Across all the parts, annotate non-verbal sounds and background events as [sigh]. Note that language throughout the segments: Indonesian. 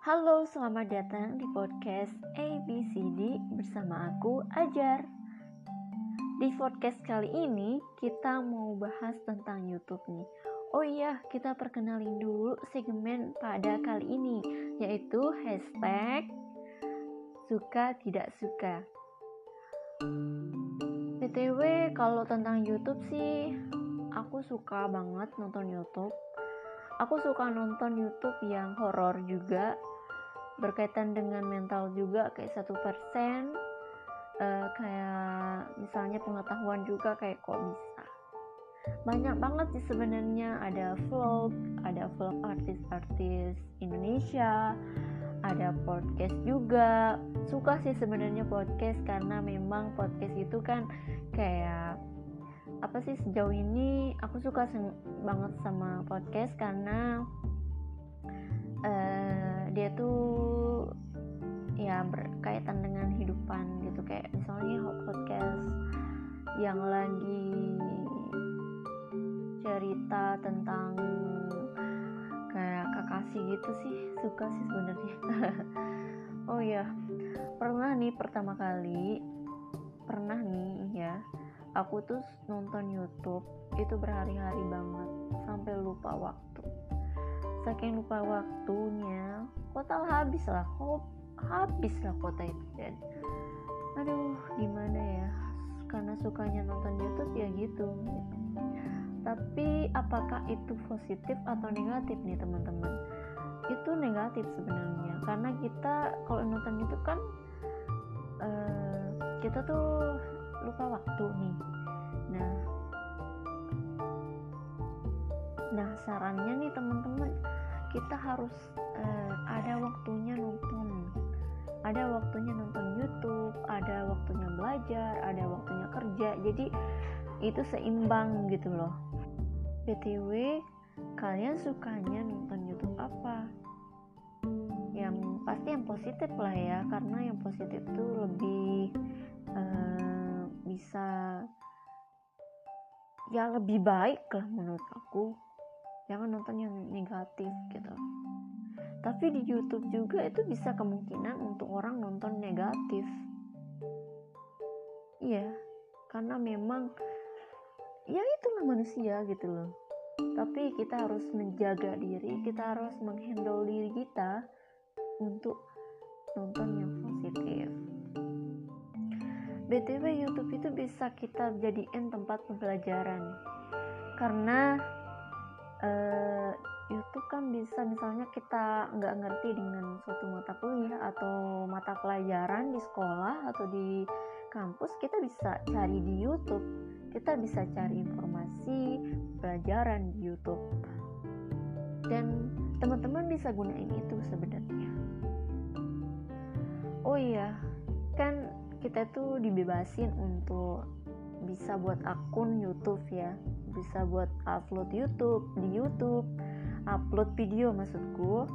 Halo, selamat datang di podcast ABCD bersama aku Ajar. Di podcast kali ini kita mau bahas tentang YouTube nih. Oh iya, kita perkenalin dulu segmen pada kali ini yaitu hashtag suka tidak suka. BTW kalau tentang YouTube sih aku suka banget nonton YouTube. Aku suka nonton YouTube yang horor juga, berkaitan dengan mental juga kayak satu persen, uh, kayak misalnya pengetahuan juga kayak kok bisa. Banyak banget sih sebenarnya ada vlog, ada vlog artis-artis Indonesia, ada podcast juga. Suka sih sebenarnya podcast karena memang podcast itu kan kayak apa sih sejauh ini aku suka banget sama podcast karena uh, dia tuh ya berkaitan dengan kehidupan gitu. Kayak misalnya podcast yang lagi cerita tentang kayak kakasih gitu sih. Suka sih sebenarnya. [laughs] Oh ya pernah nih pertama kali pernah nih ya aku tuh nonton YouTube itu berhari-hari banget sampai lupa waktu. Saking lupa waktunya kota habis lah kok habis lah kota itu dan aduh gimana ya karena sukanya nonton YouTube ya gitu. Tapi apakah itu positif atau negatif nih teman-teman? Itu negatif sebenarnya karena kita kalau nonton YouTube kan uh, kita tuh lupa waktu nih. Nah nah sarannya nih teman-teman kita harus uh, ada waktunya nonton. Ada waktunya nonton YouTube ada waktunya belajar ada waktunya kerja. Jadi itu seimbang gitu loh. Btw kalian sukanya nonton YouTube apa? Yang pasti yang positif lah ya karena yang positif tuh lebih uh, bisa ya lebih baik lah menurut aku. Jangan nonton yang negatif gitu. Tapi di YouTube juga itu bisa kemungkinan untuk orang nonton negatif. Iya karena memang ya itulah manusia gitu loh. Tapi kita harus menjaga diri kita harus menghandle diri kita untuk nonton yang positif BTW YouTube itu bisa kita jadiin tempat pembelajaran. Karena uh, YouTube kan bisa misalnya kita nggak ngerti dengan suatu mata kuliah atau mata pelajaran di sekolah atau di kampus kita bisa cari di YouTube. Kita bisa cari informasi pelajaran di YouTube. Dan teman-teman bisa gunain itu sebenarnya. Oh iya kan kita tuh dibebasin untuk bisa buat akun YouTube ya. Bisa buat upload YouTube di YouTube. Upload video maksudku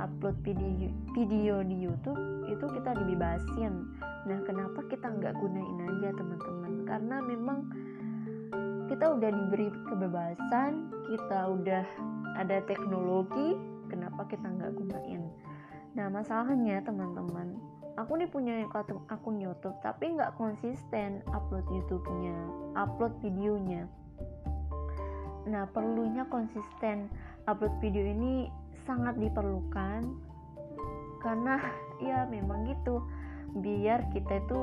upload video video di YouTube itu kita dibebasin. Nah kenapa kita nggak gunain aja teman-teman? Karena memang kita udah diberi kebebasan kita udah ada teknologi kenapa kita nggak gunain? Nah masalahnya teman-teman aku nih punya akun YouTube tapi nggak konsisten upload YouTube-nya upload videonya Nah, perlunya konsisten upload video ini sangat diperlukan karena [laughs] ya memang gitu biar kita itu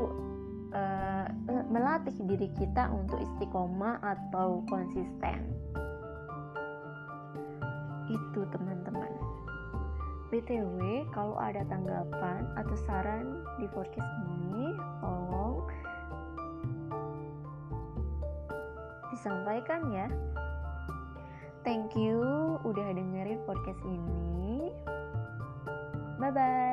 uh, melatih diri kita untuk istiqomah atau konsisten. Itu teman-teman. BTW, kalau ada tanggapan atau saran di podcast ini, tolong disampaikan ya. Thank you udah dengerin podcast ini. Bye bye.